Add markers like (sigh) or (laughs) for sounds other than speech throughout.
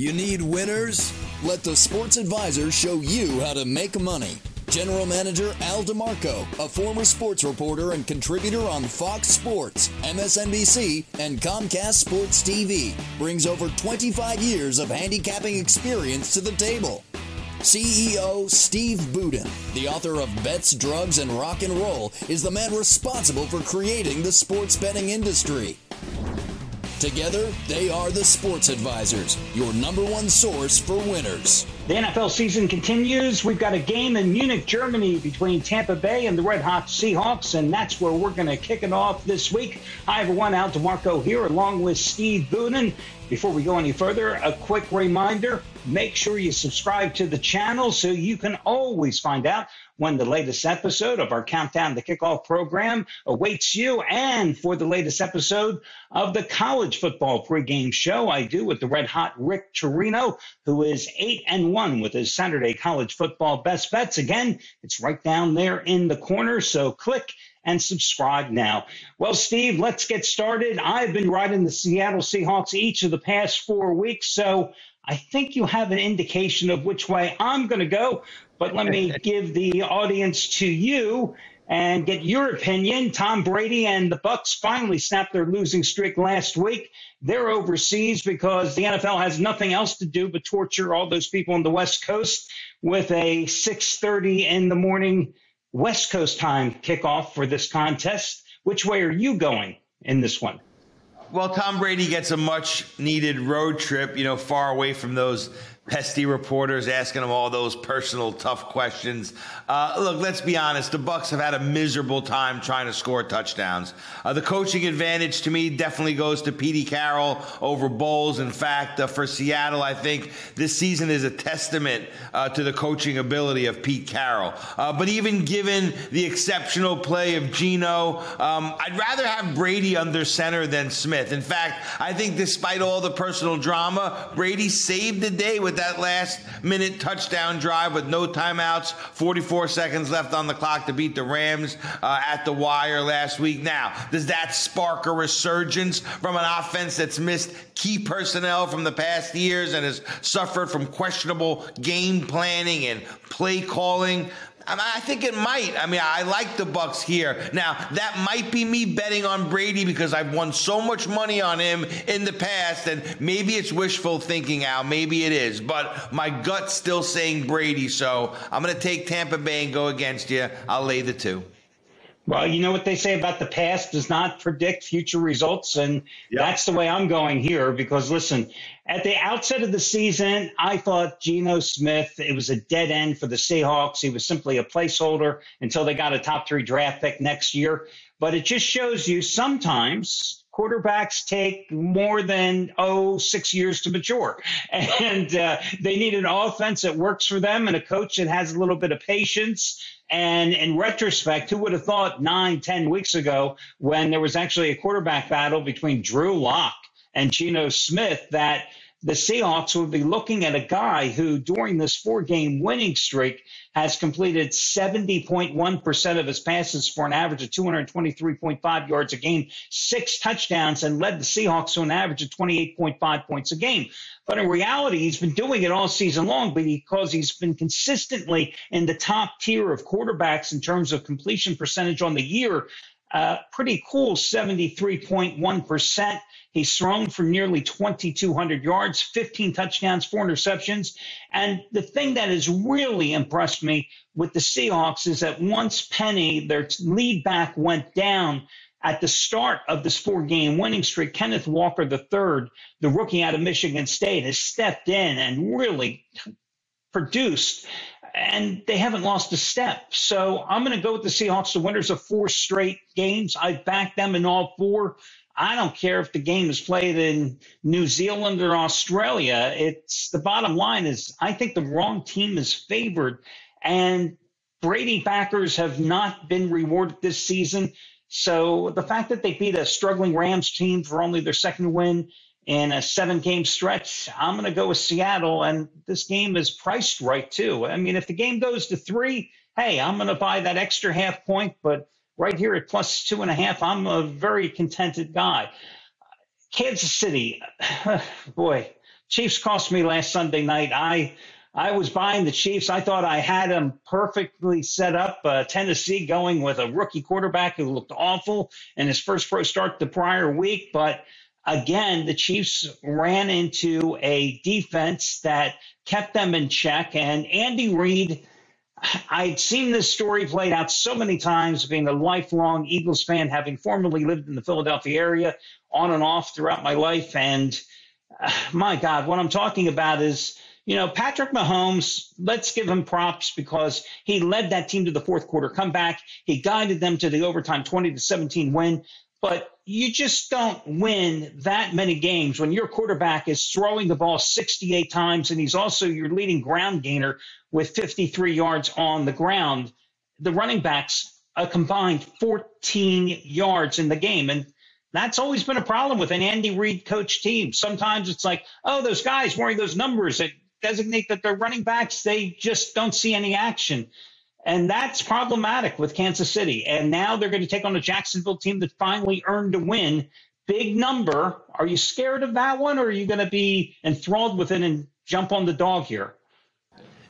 You need winners? Let the Sports Advisor show you how to make money. General Manager Al DeMarco, a former sports reporter and contributor on Fox Sports, MSNBC, and Comcast Sports TV, brings over 25 years of handicapping experience to the table. CEO Steve Budin, the author of Bets, Drugs, and Rock and Roll, is the man responsible for creating the sports betting industry. Together, they are the Sports Advisors, your number one source for winners. The NFL season continues. We've got a game in Munich, Germany between Tampa Bay and the Red Hot Seahawks, and that's where we're going to kick it off this week. Hi, everyone. Al DeMarco here, along with Steve Budin. Before we go any further, a quick reminder make sure you subscribe to the channel so you can always find out when the latest episode of our Countdown to Kickoff program awaits you, and for the latest episode of the college football pregame show I do with the red hot Rick Torino, who is 8 and 1 with his Saturday college football best bets. Again, it's right down there in the corner, so click and subscribe now. Well, Steve, let's get started. I've been riding the Seattle Seahawks each of the past four weeks, so I think you have an indication of which way I'm going to go. But let me (laughs) give the audience to you and get your opinion. Tom Brady and the Bucs finally snapped their losing streak last week. They're overseas because the NFL has nothing else to do but torture all those people on the West Coast with a 6:30 in the morning West Coast time kickoff for this contest. Which way are you going in this one? Well, Tom Brady gets a much needed road trip, you know, far away from those pesty reporters asking him all those personal tough questions. Uh, look, let's be honest. The Bucs have had a miserable time trying to score touchdowns. Uh, the coaching advantage to me definitely goes to Petey Carroll over Bowles. In fact, uh, for Seattle, I think this season is a testament uh, to the coaching ability of Pete Carroll. Uh, but even given the exceptional play of Geno, um, I'd rather have Brady under center than Smith. In fact, I think despite all the personal drama, Brady saved the day with that last minute touchdown drive with no timeouts, 44 seconds left on the clock to beat the Rams uh, at the wire last week. Now, does that spark a resurgence from an offense that's missed key personnel from the past years and has suffered from questionable game planning and play calling? I think it might. I mean, I like the Bucs here. Now, that might be me betting on Brady because I've won so much money on him in the past, and maybe it's wishful thinking, Al. Maybe it is, but my gut's still saying Brady. So I'm going to take Tampa Bay and go against you. I'll lay the two. Well, you know what they say about the past does not predict future results. And yep. that's the way I'm going here because, listen, at the outset of the season, I thought Geno Smith, it was a dead end for the Seahawks. He was simply a placeholder until they got a top three draft pick next year. But it just shows you sometimes quarterbacks take more than oh six years to mature. (laughs) And uh, they need an offense that works for them and a coach that has a little bit of patience. And in retrospect, who would have thought nine, ten weeks ago when there was actually a quarterback battle between Drew Lock and Geno Smith that the Seahawks would be looking at a guy who, during this four game winning streak, has completed 70.1% of his passes for an average of 223.5 yards a game, six touchdowns, and led the Seahawks to an average of 28.5 points a game. But in reality, he's been doing it all season long because he's been consistently in the top tier of quarterbacks in terms of completion percentage on the year. Uh, pretty cool, 73.1%. He's thrown for nearly 2,200 yards, 15 touchdowns, four interceptions. And the thing that has really impressed me with the Seahawks is that once Penny, their lead back, went down at the start of this four game winning streak, Kenneth Walker III, the rookie out of Michigan State, has stepped in and really produced and they haven't lost a step. So I'm going to go with the Seahawks, the winners of four straight games. I've backed them in all four. I don't care if the game is played in New Zealand or Australia. It's the bottom line is I think the wrong team is favored, and Brady backers have not been rewarded this season. So the fact that they beat a struggling Rams team for only their second win in a seven game stretch, I'm going to go with Seattle. And this game is priced right, too. I mean, if the game goes to three, hey, I'm going to buy that extra half point. But right here at plus two and a half, I'm a very contented guy. Kansas City, (sighs) boy, Chiefs cost me last Sunday night. I I was buying the Chiefs. I thought I had them perfectly set up. Uh, Tennessee going with a rookie quarterback who looked awful in his first pro start the prior week. But again, the Chiefs ran into a defense that kept them in check. And Andy Reid, I'd seen this story played out so many times, being a lifelong Eagles fan, having formerly lived in the Philadelphia area on and off throughout my life. And uh, my God, what I'm talking about is you know, Patrick Mahomes, let's give him props because he led that team to the fourth quarter comeback. He guided them to the overtime 20 to 17 win. But you just don't win that many games when your quarterback is throwing the ball 68 times and he's also your leading ground gainer with 53 yards on the ground. The running backs a combined 14 yards in the game. And that's always been a problem with an Andy Reid coach team. Sometimes it's like, oh, those guys wearing those numbers that designate that they're running backs, they just don't see any action. And that's problematic with Kansas City. And now they're going to take on a Jacksonville team that finally earned a win. Big number. Are you scared of that one, or are you going to be enthralled with it and jump on the dog here?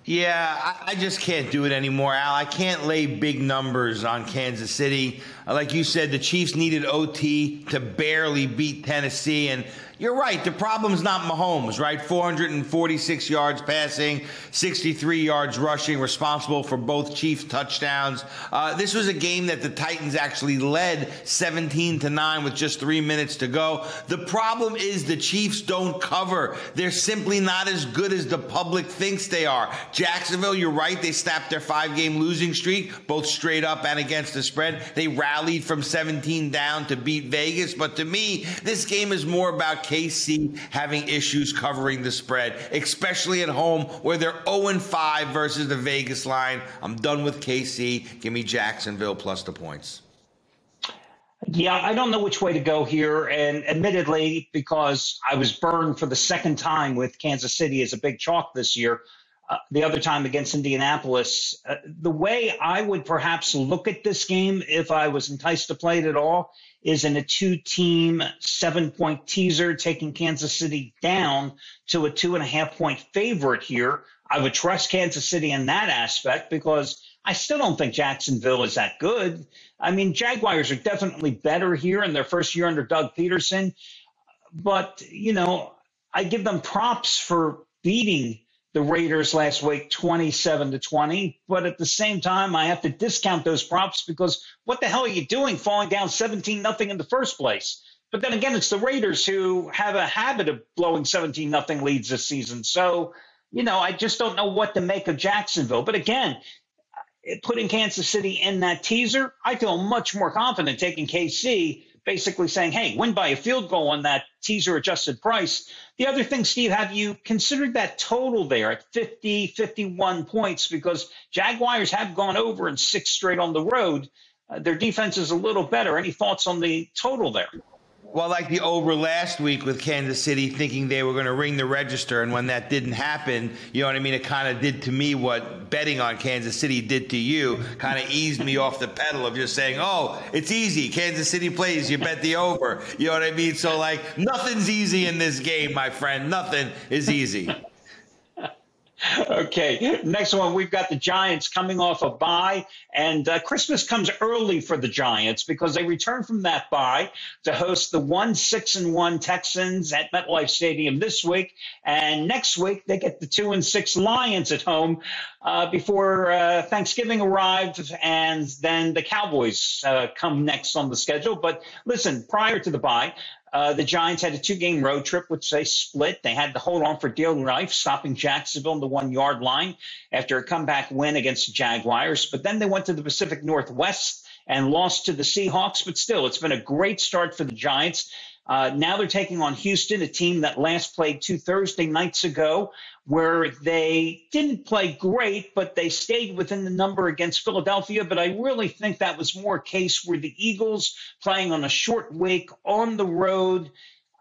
Yeah, I, just can't do it anymore, Al. I can't lay big numbers on Kansas City. Like you said, the Chiefs needed OT to barely beat Tennessee, and you're right. The problem's not Mahomes, right? 446 yards passing, 63 yards rushing, responsible for both Chiefs touchdowns. Uh, this was a game that the Titans actually led 17 to 9 with just three minutes to go. The problem is the Chiefs don't cover. They're simply not as good as the public thinks they are. Jacksonville, you're right. They snapped their five game losing streak, both straight up and against the spread. They rallied from 17 down to beat Vegas. But to me, this game is more about KC having issues covering the spread, especially at home where they're 0 5 versus the Vegas line. I'm done with KC. Give me Jacksonville plus the points. Yeah, I don't know which way to go here. And admittedly, because I was burned for the second time with Kansas City as a big chalk this year, uh, the other time against Indianapolis, uh, the way I would perhaps look at this game if I was enticed to play it at all is in a two team seven point teaser, taking Kansas City down to a two and a half point favorite here. I would trust Kansas City in that aspect because I still don't think Jacksonville is that good. I mean, Jaguars are definitely better here in their first year under Doug Pederson. But, you know, I give them props for beating the Raiders last week 27 to 20. But at the same time, I have to discount those props because what the hell are you doing falling down 17 nothing in the first place? But then again, it's the Raiders who have a habit of blowing 17 nothing leads this season. So, you know, I just don't know what to make of Jacksonville. But again, putting Kansas City in that teaser, I feel much more confident taking KC basically saying, hey, win by a field goal on that teaser adjusted price. The other thing, Steve, have you considered that total there at 50, 51 points? Because Jaguars have gone over in six straight on the road. Uh, their defense is a little better. Any thoughts on the total there? Well, like the over last week with Kansas City thinking they were going to ring the register, and when that didn't happen, you know what I mean? It kind of did to me what betting on Kansas City did to you, kind of eased me off the pedal of just saying, oh, it's easy. Kansas City plays, you bet the over. You know what I mean? So, like, nothing's easy in this game, my friend. Nothing is easy. Okay, next one we've got the Giants coming off a bye, and uh, Christmas comes early for the Giants because they return from that bye to host the one six and one Texans at MetLife Stadium this week, and next week they get the two and six Lions at home uh, before uh, Thanksgiving arrives, and then the Cowboys uh, come next on the schedule. But listen, prior to the bye, uh, the Giants had a two game road trip, which they split. They had to hold on for dear life, stopping Jacksonville on the one yard line after a comeback win against the Jaguars. But then they went to the Pacific Northwest and lost to the Seahawks. But still, it's been a great start for the Giants. Uh, now they're taking on Houston, a team that last played two Thursday nights ago, where they didn't play great, but they stayed within the number against Philadelphia. But I really think that was more a case where the Eagles playing on a short week on the road.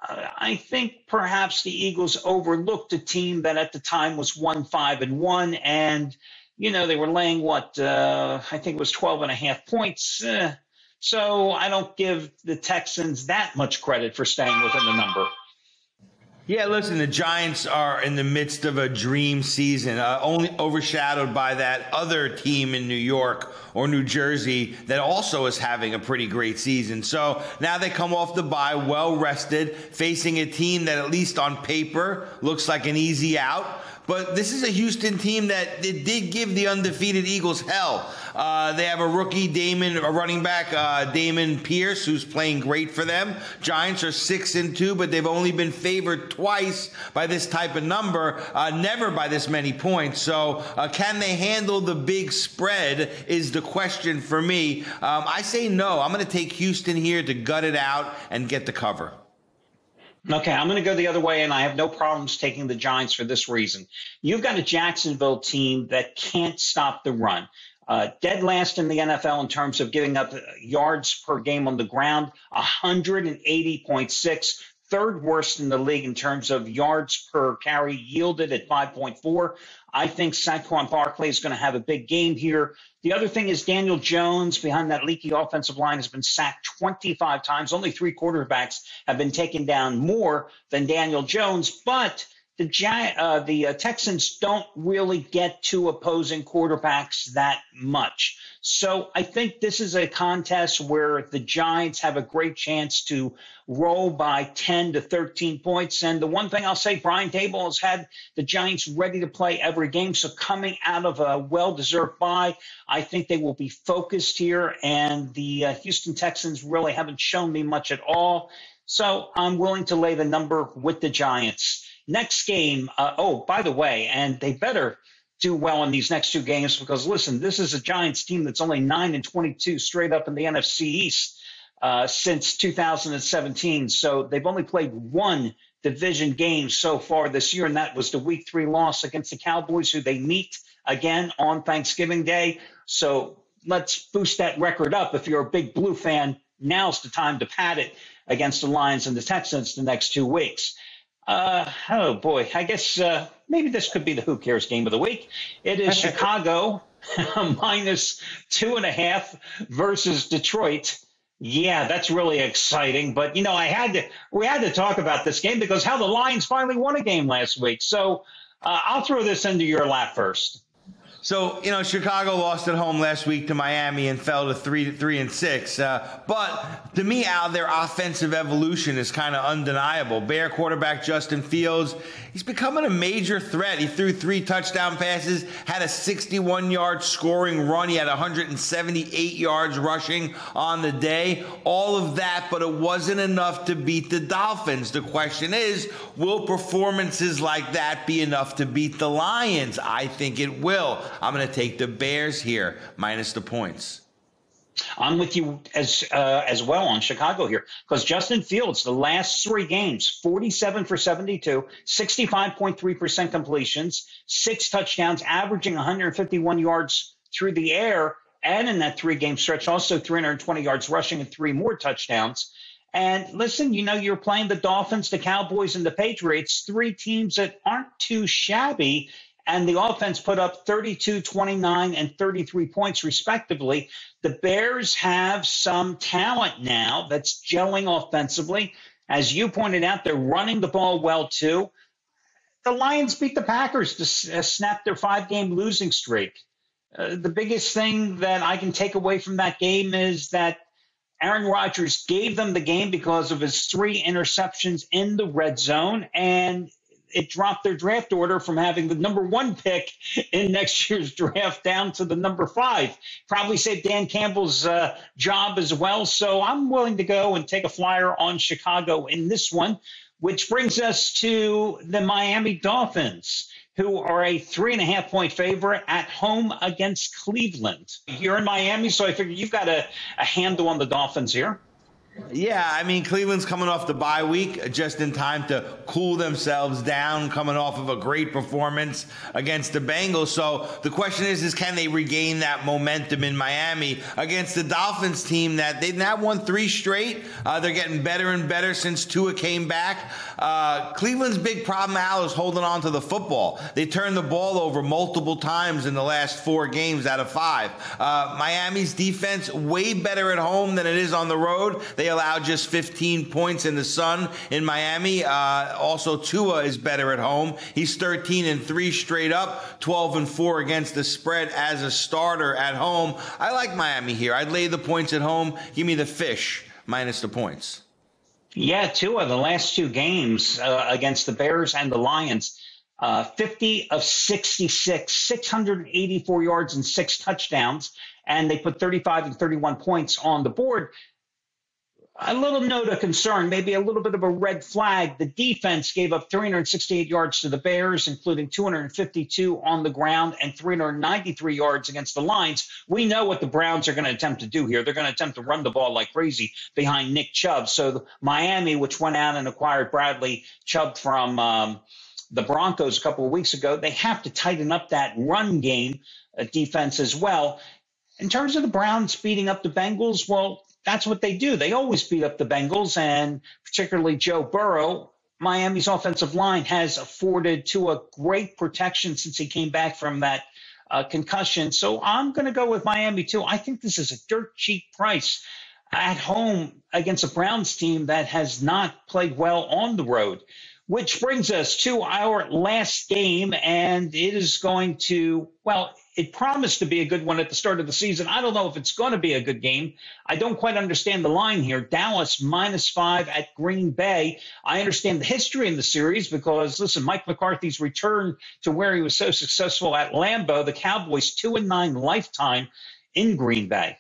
Uh, I think perhaps the Eagles overlooked a team that at the time was one five and one, and you know they were laying what uh, I think it was 12 and a half points. Uh, So I don't give the Texans that much credit for staying within the number. Yeah, listen, the Giants are in the midst of a dream season, uh, only overshadowed by that other team in New York or New Jersey that also is having a pretty great season. So now they come off the bye, well rested, facing a team that, at least on paper, looks like an easy out. But this is a Houston team that did give the undefeated Eagles hell. Uh, they have a rookie, Damon, a running back, uh, Dameon Pierce, who's playing great for them. Giants are six and two, but they've only been favored twice by this type of number, uh, never by this many points. So, uh, can they handle the big spread? Is the question for me. Um, I say no. I'm going to take Houston here to gut it out and get the cover. Okay, I'm going to go the other way, and I have no problems taking the Giants for this reason. You've got a Jacksonville team that can't stop the run. Uh, dead last in the NFL in terms of giving up yards per game on the ground, 180.6. Third worst in the league in terms of yards per carry yielded at 5.4. I think Saquon Barkley is going to have a big game here. The other thing is Daniel Jones behind that leaky offensive line has been sacked 25 times. Only three quarterbacks have been taken down more than Daniel Jones, but the uh, the uh, Texans don't really get to opposing quarterbacks that much. So I think this is a contest where the Giants have a great chance to roll by 10 to 13 points. And the one thing I'll say, Brian Daboll has had the Giants ready to play every game. So coming out of a well-deserved bye, I think they will be focused here. And the uh, Houston Texans really haven't shown me much at all. So I'm willing to lay the number with the Giants. Next game, uh, oh, by the way, and they better do well in these next two games because listen, this is a Giants team that's only 9 and 22 straight up in the NFC East uh, since 2017. So they've only played one division game so far this year, and that was the week three loss against the Cowboys, who they meet again on Thanksgiving Day. So let's boost that record up. If you're a big blue fan, now's the time to pad it against the Lions and the Texans the next two weeks. Uh, oh boy, I guess uh, maybe this could be the Who Cares game of the week. It is (laughs) Chicago (laughs) minus two and a half versus Detroit. Yeah, that's really exciting. But you know, I had to we had to talk about this game because how the Lions finally won a game last week. So uh, I'll throw this into your lap first. So you know, Chicago lost at home last week to Miami and fell to three, three and six. Uh, but to me, Al, their offensive evolution is kind of undeniable. Bear quarterback Justin Fields, he's becoming a major threat. He threw three touchdown passes, had a 61-yard scoring run. He had 178 yards rushing on the day. All of that, but it wasn't enough to beat the Dolphins. The question is, will performances like that be enough to beat the Lions? I think it will. I'm going to take the Bears here minus the points. I'm with you as uh, as well on Chicago here because Justin Fields, the last three games, 47 for 72, 65.3% completions, six touchdowns, averaging 151 yards through the air, and in that three game stretch, also 320 yards rushing and three more touchdowns. And listen, you know, you're playing the Dolphins, the Cowboys, and the Patriots, three teams that aren't too shabby and the offense put up 32, 29, and 33 points, respectively. The Bears have some talent now that's gelling offensively. As you pointed out, they're running the ball well, too. The Lions beat the Packers to uh, snap their five game losing streak. Uh, the biggest thing that I can take away from that game is that Aaron Rodgers gave them the game because of his three interceptions in the red zone. And it dropped their draft order from having the number one pick in next year's draft down to the number five. Probably saved Dan Campbell's uh, job as well. So I'm willing to go and take a flyer on Chicago in this one, which brings us to the Miami Dolphins. Who are a three and a half point favorite at home against Cleveland? You're in Miami, so I figure you've got a, a handle on the Dolphins here. Yeah, I mean, Cleveland's coming off the bye week just in time to cool themselves down, coming off of a great performance against the Bengals. So the question is, is can they regain that momentum in Miami against the Dolphins team that they've now won three straight? Uh, they're getting better and better since Tua came back. Uh, Cleveland's big problem, Al, is holding on to the football. They turned the ball over multiple times in the last four games out of five. Uh, Miami's defense way better at home than it is on the road. They allowed just 15 points in the sun in Miami. Uh, also, Tua is better at home. He's 13 and three straight up, 12 and four against the spread as a starter at home. I like Miami here. I'd lay the points at home. Give me the fish minus the points. Yeah, Tua, the last two games uh, against the Bears and the Lions, uh, 50 of 66, 684 yards and six touchdowns, and they put 35 and 31 points on the board a little note of concern, maybe a little bit of a red flag. The defense gave up 368 yards to the Bears, including 252 on the ground and 393 yards against the Lions. We know what the Browns are going to attempt to do here. They're going to attempt to run the ball like crazy behind Nick Chubb. So Miami, which went out and acquired Bradley Chubb from um, the Broncos a couple of weeks ago, they have to tighten up that run game uh, defense as well. In terms of the Browns beating up the Bengals, well, that's what they do. They always beat up the Bengals, and particularly Joe Burrow. Miami's offensive line has afforded to a great protection since he came back from that uh, concussion. So I'm going to go with Miami too. I think this is a dirt cheap price at home against a Browns team that has not played well on the road. Which brings us to our last game, and it is going to, well, it promised to be a good one at the start of the season. I don't know if it's going to be a good game. I don't quite understand the line here. Dallas minus five at Green Bay. I understand the history in the series because, listen, Mike McCarthy's return to where he was so successful at Lambeau, the Cowboys two and nine lifetime in Green Bay.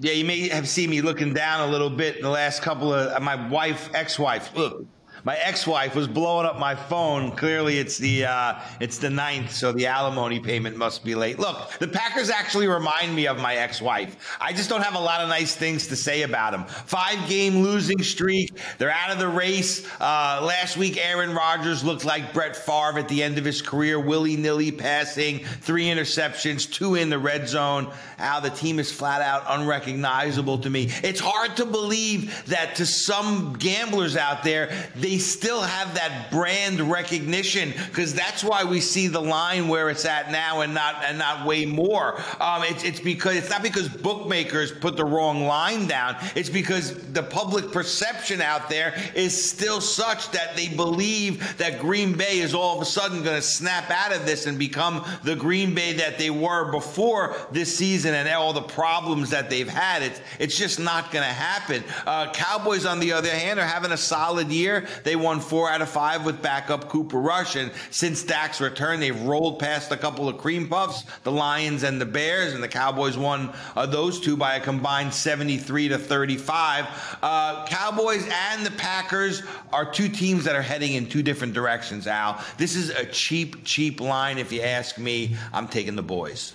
Yeah, you may have seen me looking down a little bit in the last couple of my wife, ex-wife. Look, my ex-wife was blowing up my phone. Clearly, it's the uh, it's the ninth, so the alimony payment must be late. Look, the Packers actually remind me of my ex-wife. I just don't have a lot of nice things to say about them. Five-game losing streak. They're out of the race. Uh, last week, Aaron Rodgers looked like Brett Favre at the end of his career, willy-nilly passing, three interceptions, two in the red zone. Al, the team is flat out unrecognizable to me. It's hard to believe that to some gamblers out there, they they still have that brand recognition because that's why we see the line where it's at now and not and not way more. Um, it's, it's because it's not because bookmakers put the wrong line down. It's because the public perception out there is still such that they believe that Green Bay is all of a sudden going to snap out of this and become the Green Bay that they were before this season and all the problems that they've had. It's it's just not going to happen. Uh, Cowboys, on the other hand, are having a solid year. They won four out of five with backup Cooper Rush. And since Dak's return, they've rolled past a couple of cream puffs, the Lions and the Bears, and the Cowboys won uh, those two by a combined 73 to 35. Uh, Cowboys and the Packers are two teams that are heading in two different directions, Al. This is a cheap, cheap line. If you ask me, I'm taking the boys.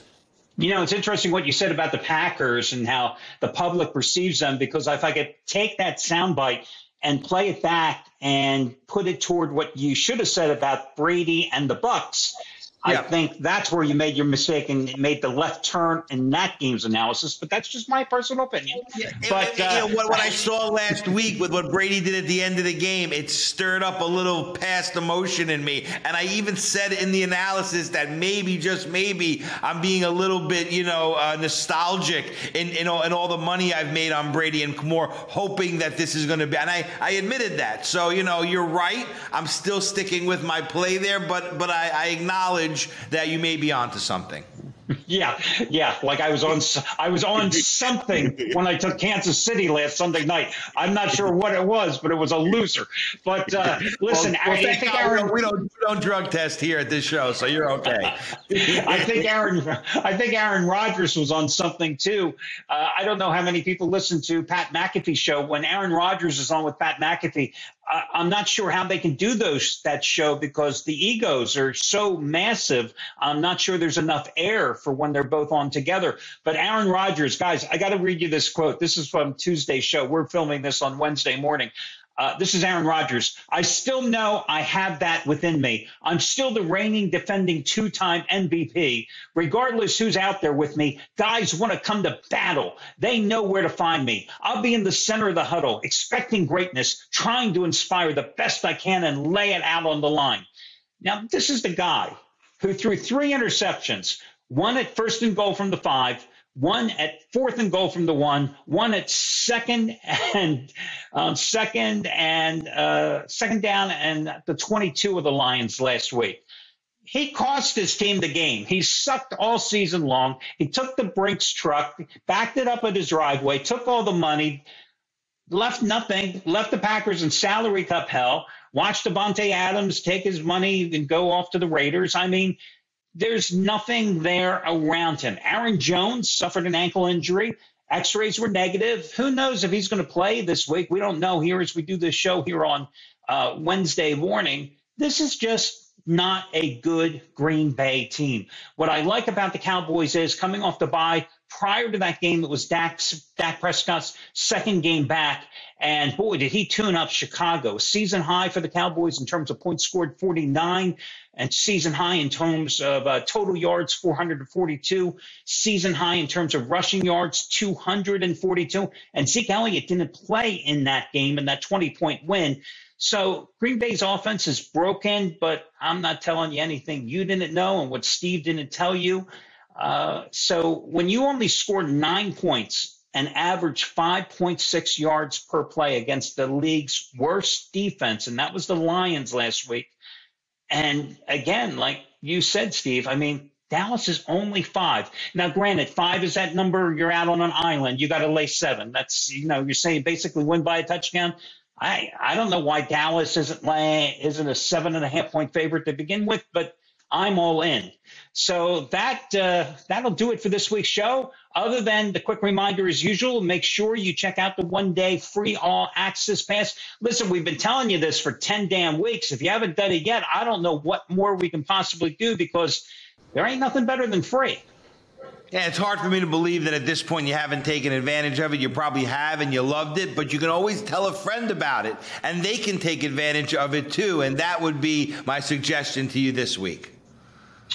You know, it's interesting what you said about the Packers and how the public perceives them because if I could take that soundbite and play it back and put it toward what you should have said about Brady and the Bucs, yeah. I think that's where you made your mistake and made the left turn in that game's analysis. But that's just my personal opinion. Yeah. But uh, you know, what, what I saw (laughs) last week with what Brady did at the end of the game, it stirred up a little past emotion in me. And I even said in the analysis that maybe, just maybe, I'm being a little bit, you know, uh, nostalgic in, in all, in all the money I've made on Brady and more hoping that this is going to be. And I, I admitted that. So, you know, you're right. I'm still sticking with my play there, but but I, I acknowledge that you may be onto something. Yeah, yeah. Like I was on, I was on something when I took Kansas City last Sunday night. I'm not sure what it was, but it was a loser. But uh, listen, well, well, I, I, think Aaron, we don't we don't drug test here at this show, so you're okay. (laughs) I think Aaron, I think Aaron Rodgers was on something too. Uh, I don't know how many people listen to Pat McAfee show when Aaron Rodgers is on with Pat McAfee. I'm not sure how they can do those that show because the egos are so massive. I'm not sure there's enough air for when they're both on together. But Aaron Rodgers, guys, I got to read you this quote. This is from Tuesday's show. We're filming this on Wednesday morning. Uh, this is Aaron Rodgers. I still know I have that within me. I'm still the reigning, defending two time MVP. Regardless who's out there with me, guys want to come to battle. They know where to find me. I'll be in the center of the huddle, expecting greatness, trying to inspire the best I can and lay it out on the line. Now, this is the guy who threw three interceptions, one at first and goal from the five, one at fourth and goal from the one, one at second and um, second and uh, second down and the 22 of the Lions last week. He cost his team the game. He sucked all season long. He took the Brinks truck, backed it up at his driveway, took all the money, left nothing, left the Packers in salary cup hell, watched Davante Adams take his money and go off to the Raiders. I mean, there's nothing there around him. Aaron Jones suffered an ankle injury. X rays were negative. Who knows if he's going to play this week? We don't know here as we do this show here on uh, Wednesday morning. This is just not a good Green Bay team. What I like about the Cowboys is coming off the bye, prior to that game, it was Dak's, Dak Prescott's second game back. And boy, did he tune up Chicago. Season high for the Cowboys in terms of points scored 49 and season high in terms of uh, total yards 442, season high in terms of rushing yards 242. And Zeke Elliott didn't play in that game in that 20 point win. So Green Bay's offense is broken, but I'm not telling you anything you didn't know and what Steve didn't tell you. Uh, so when you only scored nine points and average 5.6 yards per play against the league's worst defense, and that was the Lions last week, and again, like you said, Steve, I mean, Dallas is only five. Now, granted, five is that number you're out on an island. You got to lay seven. That's, you know, you're saying basically win by a touchdown. I, I don't know why Dallas isn't laying, isn't a seven and a half point favorite to begin with, but I'm all in. So that uh, that'll do it for this week's show. Other than the quick reminder, as usual, make sure you check out the one day free all access pass. Listen, we've been telling you this for 10 damn weeks. If you haven't done it yet, I don't know what more we can possibly do because there ain't nothing better than free. Yeah, it's hard for me to believe that at this point you haven't taken advantage of it. You probably have and you loved it, but you can always tell a friend about it and they can take advantage of it too. And that would be my suggestion to you this week.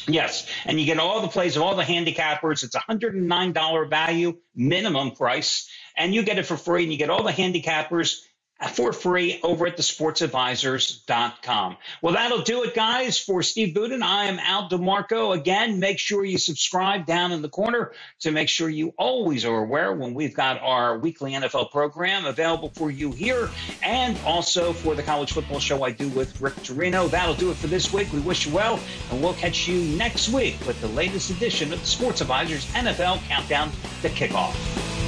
Yes, and you get all the plays of all the handicappers. It's a $109 value minimum price, and you get it for free, and you get all the handicappers for free over at thesportsadvisors.com. Well, that'll do it, guys. For Steve Budin, I am Al DeMarco. Again, make sure you subscribe down in the corner to make sure you always are aware when we've got our weekly NFL program available for you here and also for the college football show I do with Rick Torino. That'll do it for this week. We wish you well, and we'll catch you next week with the latest edition of the Sports Advisors NFL Countdown to Kickoff.